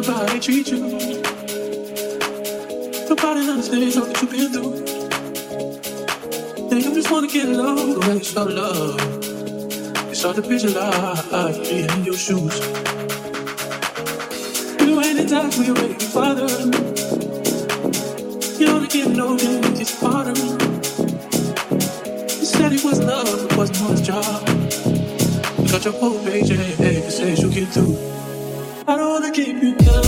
nobody treat you. Nobody understands all that you've been through. They just wanna get along, when it's all love. It's hard to visualize me in your shoes. You ain't the type for your to father. You don't get no damage, to part of me. You said it was love, it wasn't his job. You got your whole page and every stage you get through keep you company.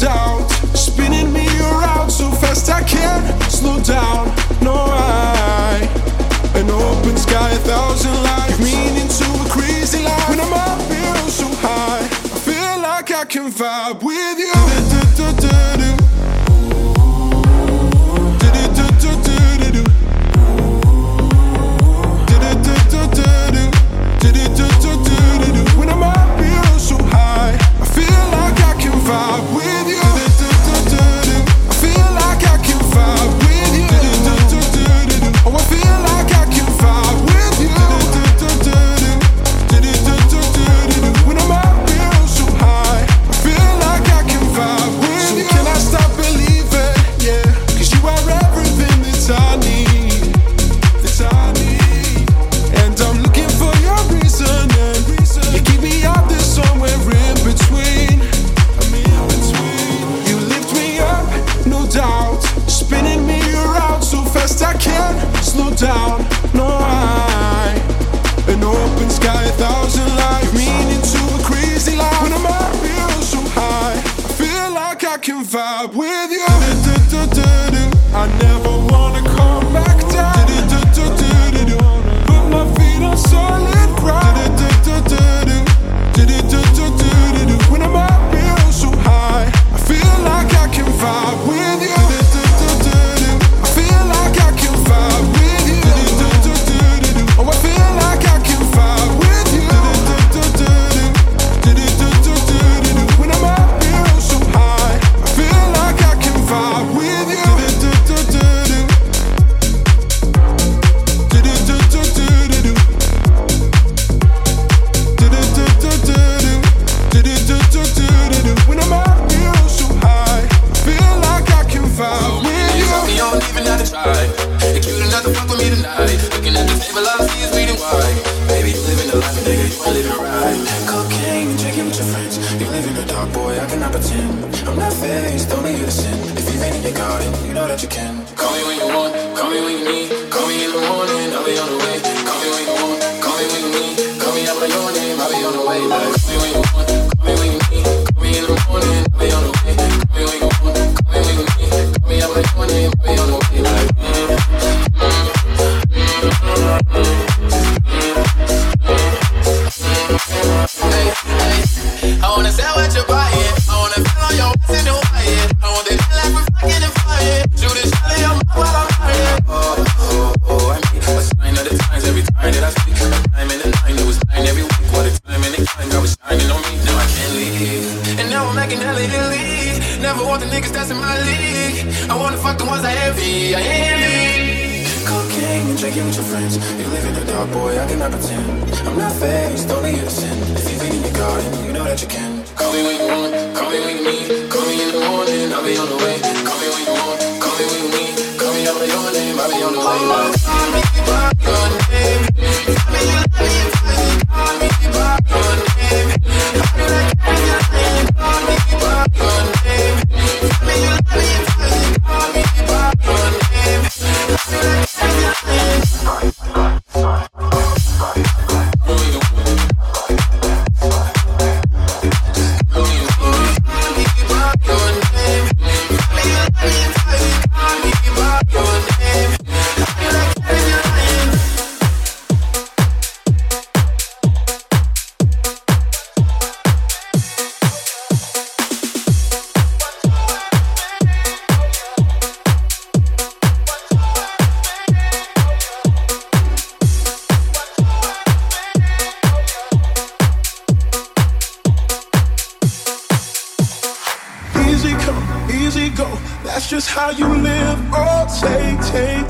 doubt. Spinning me around so fast I can't slow down. No, I. An open sky, a thousand lights. Meaning to a crazy life. When I'm up here so high, I feel like I can vibe with you. you can. Never want the niggas that's in my league. I wanna fuck the ones I envy. I envy. Cocaine and drinking with your friends. You live in the dark, boy. I cannot pretend. I'm not faced, only innocent. If you've been in your garden, you know that you can. Call me when you want, call me when you need. Call me in the morning, I'll be on the way. Call me when you want, call me when you need. Call me on your name, I'll be on the way. Call me by your name. Call me by your name.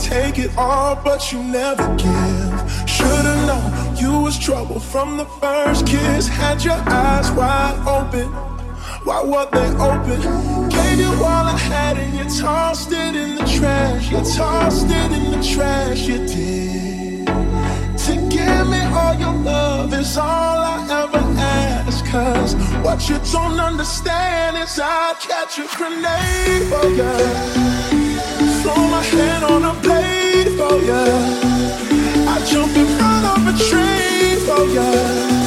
take it all, but you never give. Should've known you was trouble from the first kiss. Had your eyes wide open, why were they open? Gave you all I had and you tossed it in the trash. You tossed it in the trash, you did. To give me all your love is all I ever ask. Cause what you don't understand is I'll catch a grenade, for you yeah.